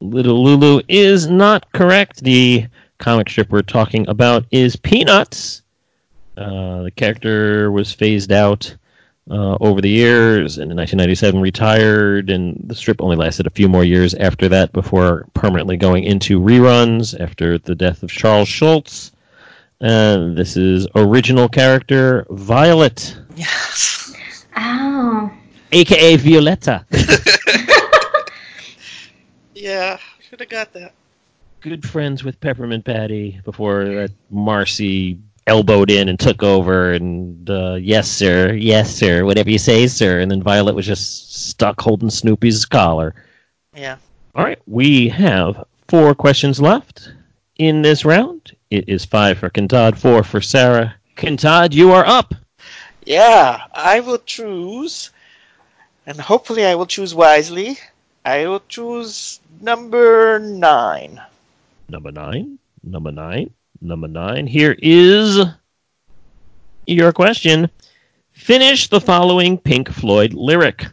Little Lulu is not correct. The comic strip we're talking about is Peanuts. Uh, the character was phased out uh, over the years, and in 1997 retired, and the strip only lasted a few more years after that before permanently going into reruns after the death of Charles Schulz. Uh, this is original character Violet, Yes. Oh, aka Violetta. (laughs) Yeah, should have got that. good friends with Peppermint Patty before that Marcie elbowed in and took over and uh, yes sir yes sir whatever you say sir and then Violet was just stuck holding Snoopy's collar. Yeah. All right, we have four questions left in this round. It is five for Kintad, four for Sarah. Kintad, you are up. Yeah, I will choose, and hopefully I will choose wisely. I will choose number nine. Number nine, number nine, number nine. Here is your question. Finish the following Pink Floyd lyric.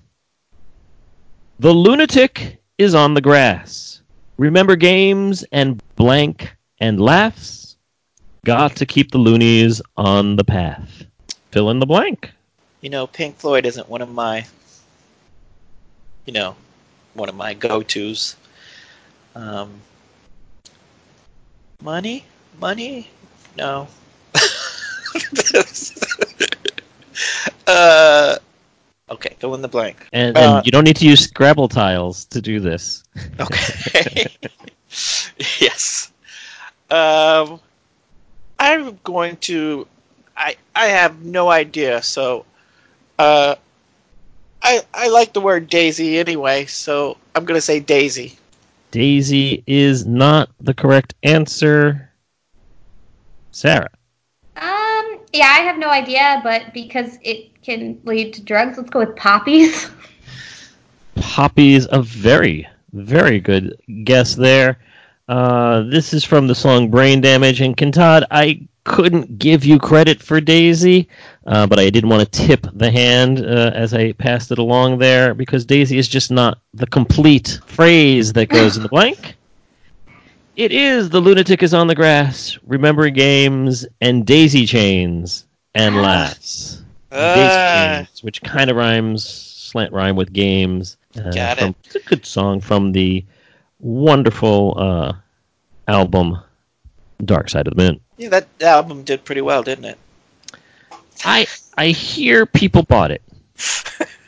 The lunatic is on the grass. Remember games and blank and laughs? Got to keep the loonies on the path. Fill in the blank. You know, Pink Floyd isn't one of my, you know, one of my go-tos. Um, money, money, no. (laughs) uh, okay, fill in the blank. And, Uh, and you don't need to use Scrabble tiles to do this. (laughs) Okay. (laughs) yes. Um, I'm going to. I I have no idea. So, uh, I I like the word daisy anyway. So I'm gonna say daisy. Daisy is not the correct answer. Sarah. um, yeah, I have no idea, but because it can lead to drugs, let's go with poppies. (laughs) poppies, a very, very good guess there. Uh, this is from the song Brain Damage. And Kintad, I couldn't give you credit for Daisy, uh, but I didn't want to tip the hand uh, as I passed it along there because Daisy is just not the complete phrase that goes in the (laughs) blank. It is The Lunatic is on the Grass, Remembering Games, and Daisy Chains and Ah. Laughs. Daisy Ah. Chains, which kind of rhymes, slant rhyme with games. Uh, Got from- it. It's a good song from the wonderful uh, album Dark Side of the Moon. Yeah, that album did pretty well, didn't it? I I hear people bought it. (laughs)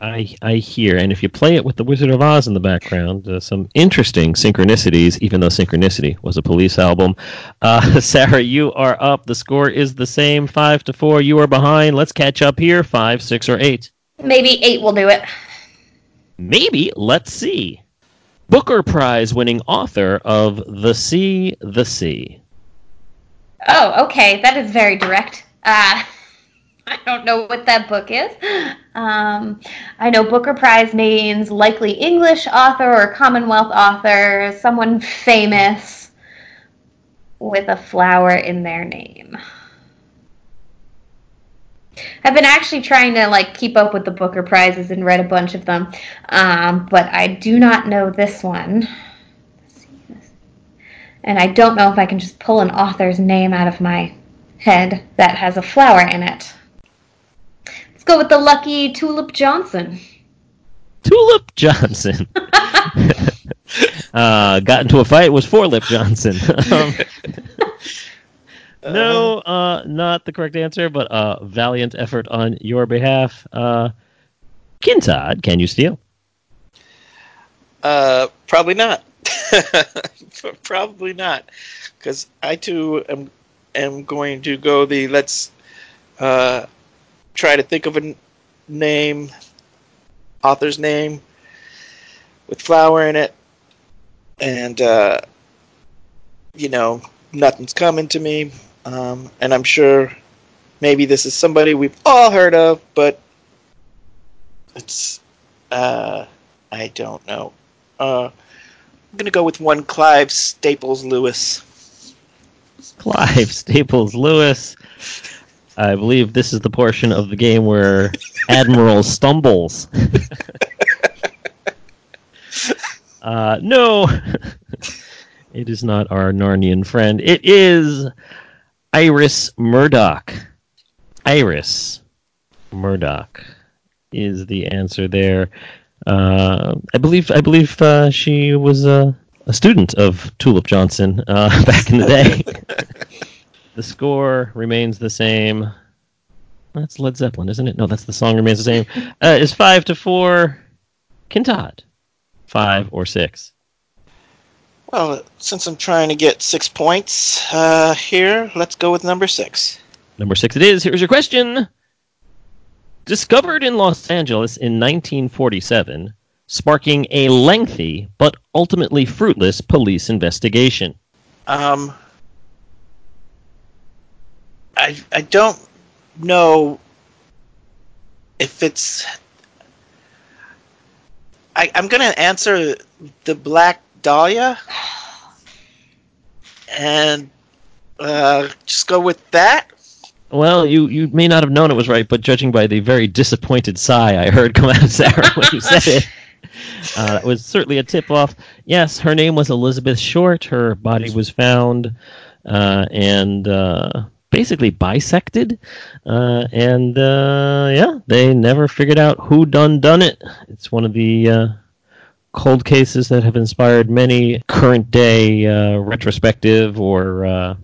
I I hear, and if you play it with the Wizard of Oz in the background, uh, some interesting synchronicities. Even though Synchronicity was a Police album, uh, (laughs) Sarah, you are up. The score is the same, five to four. You are behind. Let's catch up here. Five, six, or eight. Maybe eight will do it. Maybe. Let's see. Booker Prize winning author of The Sea, The Sea. Oh, okay. That is very direct. Uh, (laughs) (laughs) I don't know what that book is. Um, I know Booker Prize means likely English author or Commonwealth author, someone famous with a flower in their name. I've been actually trying to like keep up with the Booker prizes and read a bunch of them, um, but I do not know this one. And I don't know if I can just pull an author's name out of my head that has a flower in it. Let's go with the lucky Tulip Johnson. Tulip Johnson. (laughs) uh, got into a fight was Four Lip Johnson. (laughs) um, no, uh, not the correct answer, but a valiant effort on your behalf. Uh, Kintad, can you steal? Uh, probably not. (laughs) probably not, because I too am am going to go the let's uh, try to think of a name, author's name with flower in it, and uh, you know nothing's coming to me. Um, and I'm sure maybe this is somebody we've all heard of, but it's uh, I don't know. Uh, I'm gonna go with one Clive Staples Lewis. Clive Staples Lewis. I believe this is the portion of the game where (laughs) Admiral stumbles. (laughs) uh, no, (laughs) it is not our Narnian friend. It is Iris Murdoch. Iris Murdoch is the answer there. Uh, I believe I believe uh, she was a, a student of Tulip Johnson uh, back in the day. The score remains the same. That's Led Zeppelin, isn't it? No, that's the song remains the same. (laughs) Uh, is five to four. Kintad, five or six. Well, since I'm trying to get six points uh, here, let's go with number six. Number six it is. Here's your question. Discovered in Los Angeles in 1947, sparking a lengthy but ultimately fruitless police investigation. Um, I I don't know if it's. I, I'm gonna answer the Black Dahlia, and uh, just go with that. Well, you, you may not have known it was right, but judging by the very disappointed sigh I heard come out of Sarah when you said it, uh, that was certainly a tip off. Yes, her name was Elizabeth Short. Her body was found uh, and uh, basically bisected. Uh, and uh, yeah, they never figured out who done done it. It's one of the uh, cold cases that have inspired many current day uh, retrospective or uh,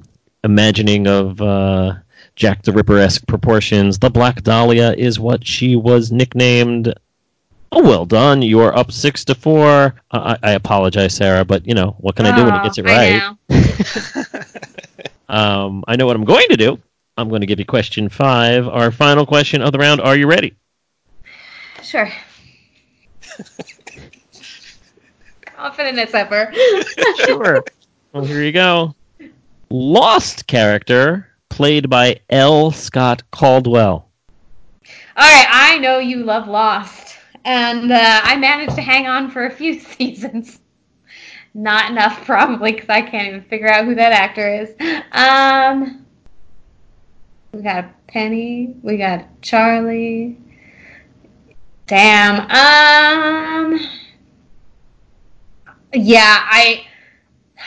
imagining of uh, Jack the Ripper esque proportions. The Black Dahlia is what she was nicknamed. Oh, well done. You are up six to four. I, I apologize, Sarah, but you know what can I do when he gets it I right? (laughs) (laughs) know. Um, I know what I'm going to do. I'm going to give you question five, our final question of the round. Are you ready? Sure. Confident as ever. Sure. well, here you go. Lost character played by L. Scott Caldwell. All right, I know you love Lost, and uh, I managed to hang on for a few (laughs) seasons. Not enough, (laughs) probably, because I can't even figure out who that actor is. Um, we got Penny. We got Charlie. Damn. Um. Yeah, I. (sighs)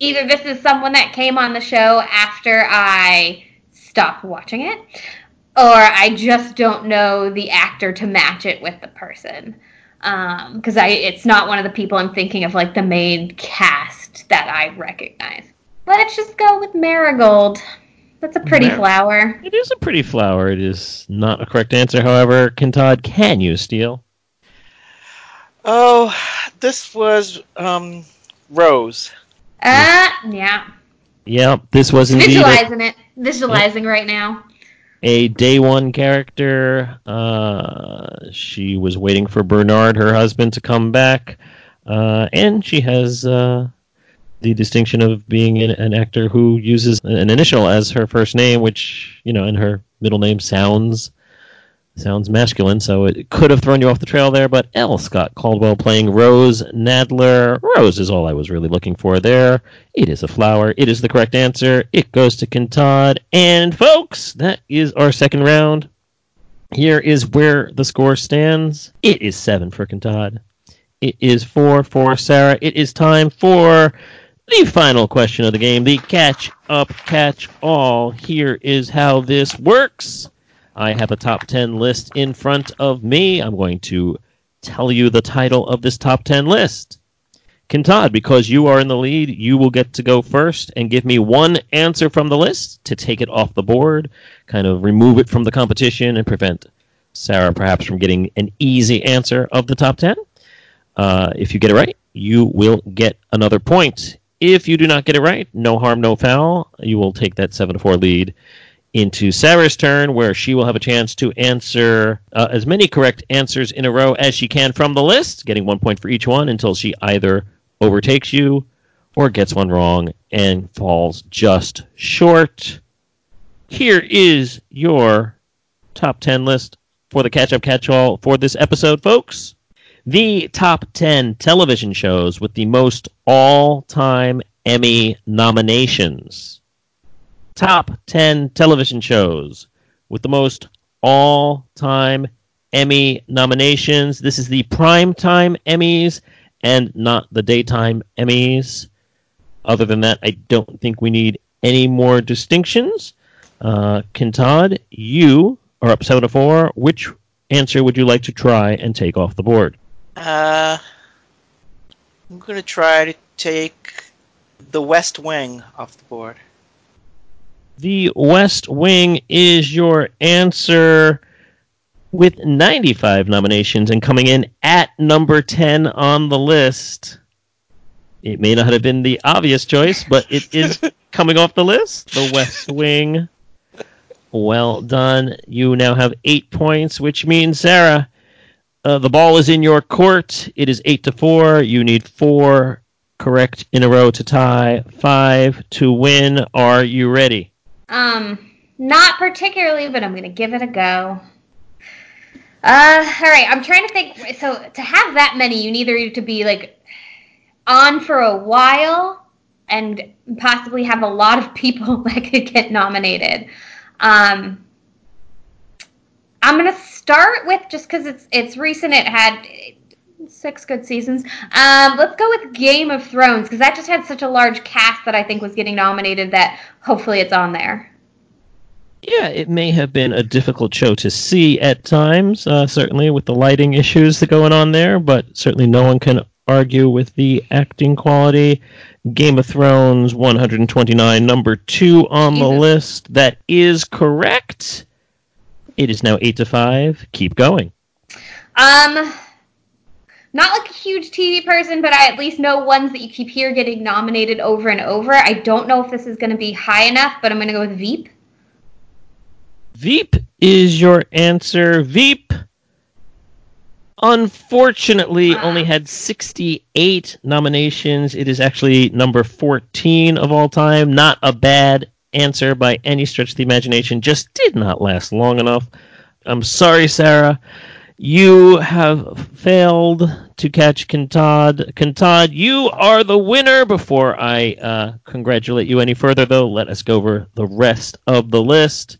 Either this is someone that came on the show after I stopped watching it, or I just don't know the actor to match it with the person. Because I it's not one of the people I'm thinking of like the main cast that I recognize. Let's just go with marigold. That's a pretty Mar- flower. It is a pretty flower. It is not a correct answer. However, Kintad, can you steal? Oh, this was um, Rose. Uh, yeah. Yeah, this was indeed a, Visualizing it. Visualizing right now. A day one character. Uh, she was waiting for Bernard, her husband, to come back, uh, and she has uh, the distinction of being an, an actor who uses an initial as her first name, which you know, and her middle name sounds sounds masculine, so it could have thrown you off the trail there. But L. Scott Caldwell playing Rose Nadler. Rose is all I was really looking for there. It is a flower. It is the correct answer. It goes to Kintad. And folks, that is our second round. Here is where the score stands. It is seven for Kintad. It is four for Sarah. It is time for the final question of the game, the catch up, catch all. Here is how this works. I have a top 10 list in front of me. I'm going to tell you the title of this top 10 list. Kintad, because you are in the lead, you will get to go first and give me one answer from the list to take it off the board, kind of remove it from the competition and prevent Sarah perhaps from getting an easy answer of the top 10. Uh, if you get it right, you will get another point. If you do not get it right, no harm, no foul. You will take that 7 to 4 lead into Sarah's turn, where she will have a chance to answer uh, as many correct answers in a row as she can from the list, getting one point for each one until she either overtakes you or gets one wrong and falls just short. Here is your top 10 list for the catch up catch all for this episode, folks. The top 10 television shows with the most all time Emmy nominations top 10 television shows with the most all time Emmy nominations. This is the primetime Emmys and not the daytime Emmys. Other than that, I don't think we need any more distinctions. Uh, Kintad, you are up 7 to 4. Which answer would you like to try and take off the board? Uh, I'm gonna try to take the West Wing off the board. The West Wing is your answer with 95 nominations and coming in at number 10 on the list. It may not have been the obvious choice, but it is (laughs) coming off the list. The West Wing. Well done. You now have eight points, which means, Sarah, uh, the ball is in your court. It is eight to four. You need four correct in a row to tie, five to win. Are you ready? Um, not particularly, but I'm gonna give it a go. Uh, all right. I'm trying to think. So to have that many, you need to be like on for a while and possibly have a lot of people (laughs) that could get nominated. Um, I'm gonna start with just because it's it's recent. It had six good seasons. Um, let's go with Game of Thrones because that just had such a large cast that I think was getting nominated. That hopefully it's on there. Yeah, it may have been a difficult show to see at times, uh, certainly with the lighting issues that going on there, but certainly no one can argue with the acting quality. Game of Thrones 129, number two on the Jesus. list. That is correct. It is now eight to five. Keep going. Um, not like a huge TV person, but I at least know ones that you keep here getting nominated over and over. I don't know if this is going to be high enough, but I'm going to go with Veep. Veep is your answer. Veep, unfortunately, Wow. only had 68 nominations. It is actually number 14 of all time. Not a bad answer by any stretch of the imagination. Just did not last long enough. I'm sorry, Sarah. You have failed to catch Kintad. Kintad, you are the winner. Before I uh, congratulate you any further, though, let us go over the rest of the list.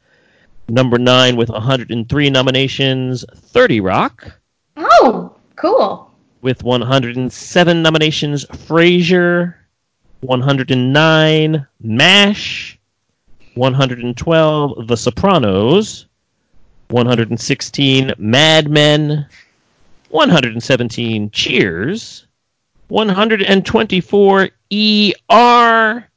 Number nine with 103 nominations, 30 Rock. Oh, cool. With 107 nominations, Frasier. 109, MASH. 112, The Sopranos. 116, Mad Men. 117 Cheers, 124 ER,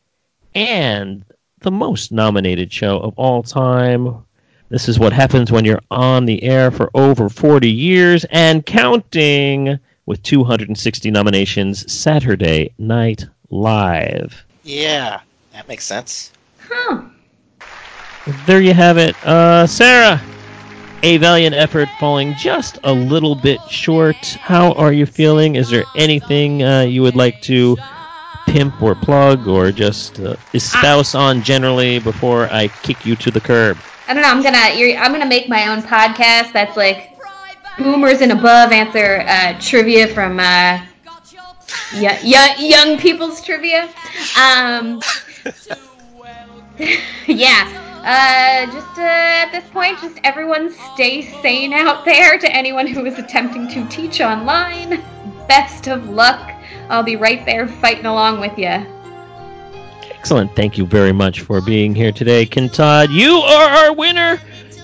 and the most nominated show of all time. This is what happens when you're on the air for over 40 years and counting with 260 nominations Saturday Night Live. Yeah, that makes sense. Huh. There you have it. Uh, Sarah, a valiant effort falling just a little bit short. How are you feeling? Is there anything uh, you would like to pimp or plug or just uh, espouse on generally before I kick you to the curb? I don't know. I'm gonna you're, I'm gonna make my own podcast that's like boomers and above answer uh, trivia from uh, yeah, yeah, young people's trivia. Um, (laughs) yeah. Uh, just uh, at this point, just everyone stay sane out there. To anyone who is attempting to teach online, best of luck. I'll be right there fighting along with you. Excellent. Thank you very much for being here today, Kintad. You are our winner.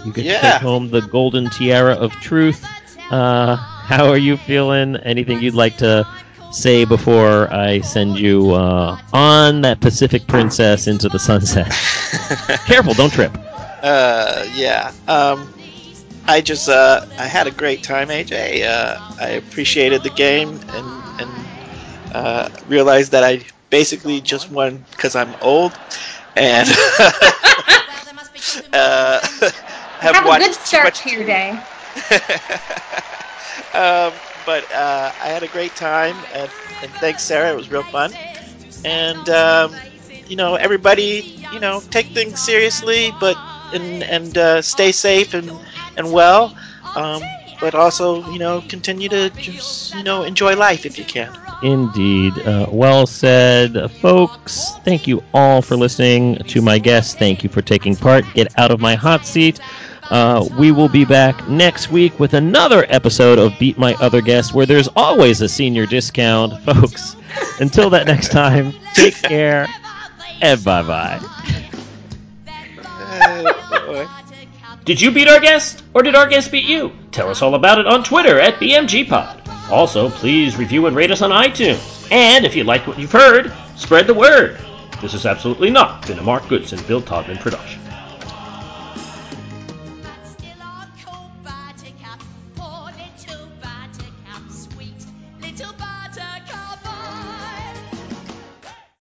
You get Yeah. to take home the golden tiara of truth. Uh, how are you feeling? Anything you'd like to say before I send you uh, on that Pacific Princess into the sunset? (laughs) Careful, don't trip. Uh, yeah. Um, I just uh, I had a great time, AJ. Uh, I appreciated the game and and uh, realized that I basically just won because I'm old and (laughs) uh, (laughs) have, Have a watched good too start much to your day. um, but uh, I had a great time, and, and thanks, Sarah. It was real fun. And um, you know, everybody, you know, take things seriously, but and and uh, stay safe and and well. Um, but also, you know, continue to just you know enjoy life if you can. Indeed. Uh, well said, folks. Thank you all for listening to my guests. Thank you for taking part. Get out of my hot seat. Uh, we will be back next week with another episode of Beat My Other Guest, where there's always a senior discount, (laughs) folks. Until that next time, take care and bye bye. (laughs) Did you beat our guest, or did our guest beat you? Tell us all about it on Twitter at BMGPod. Also, please review and rate us on iTunes. And if you like what you've heard, spread the word. This has absolutely not been a Mark Goodson Bill Todman production.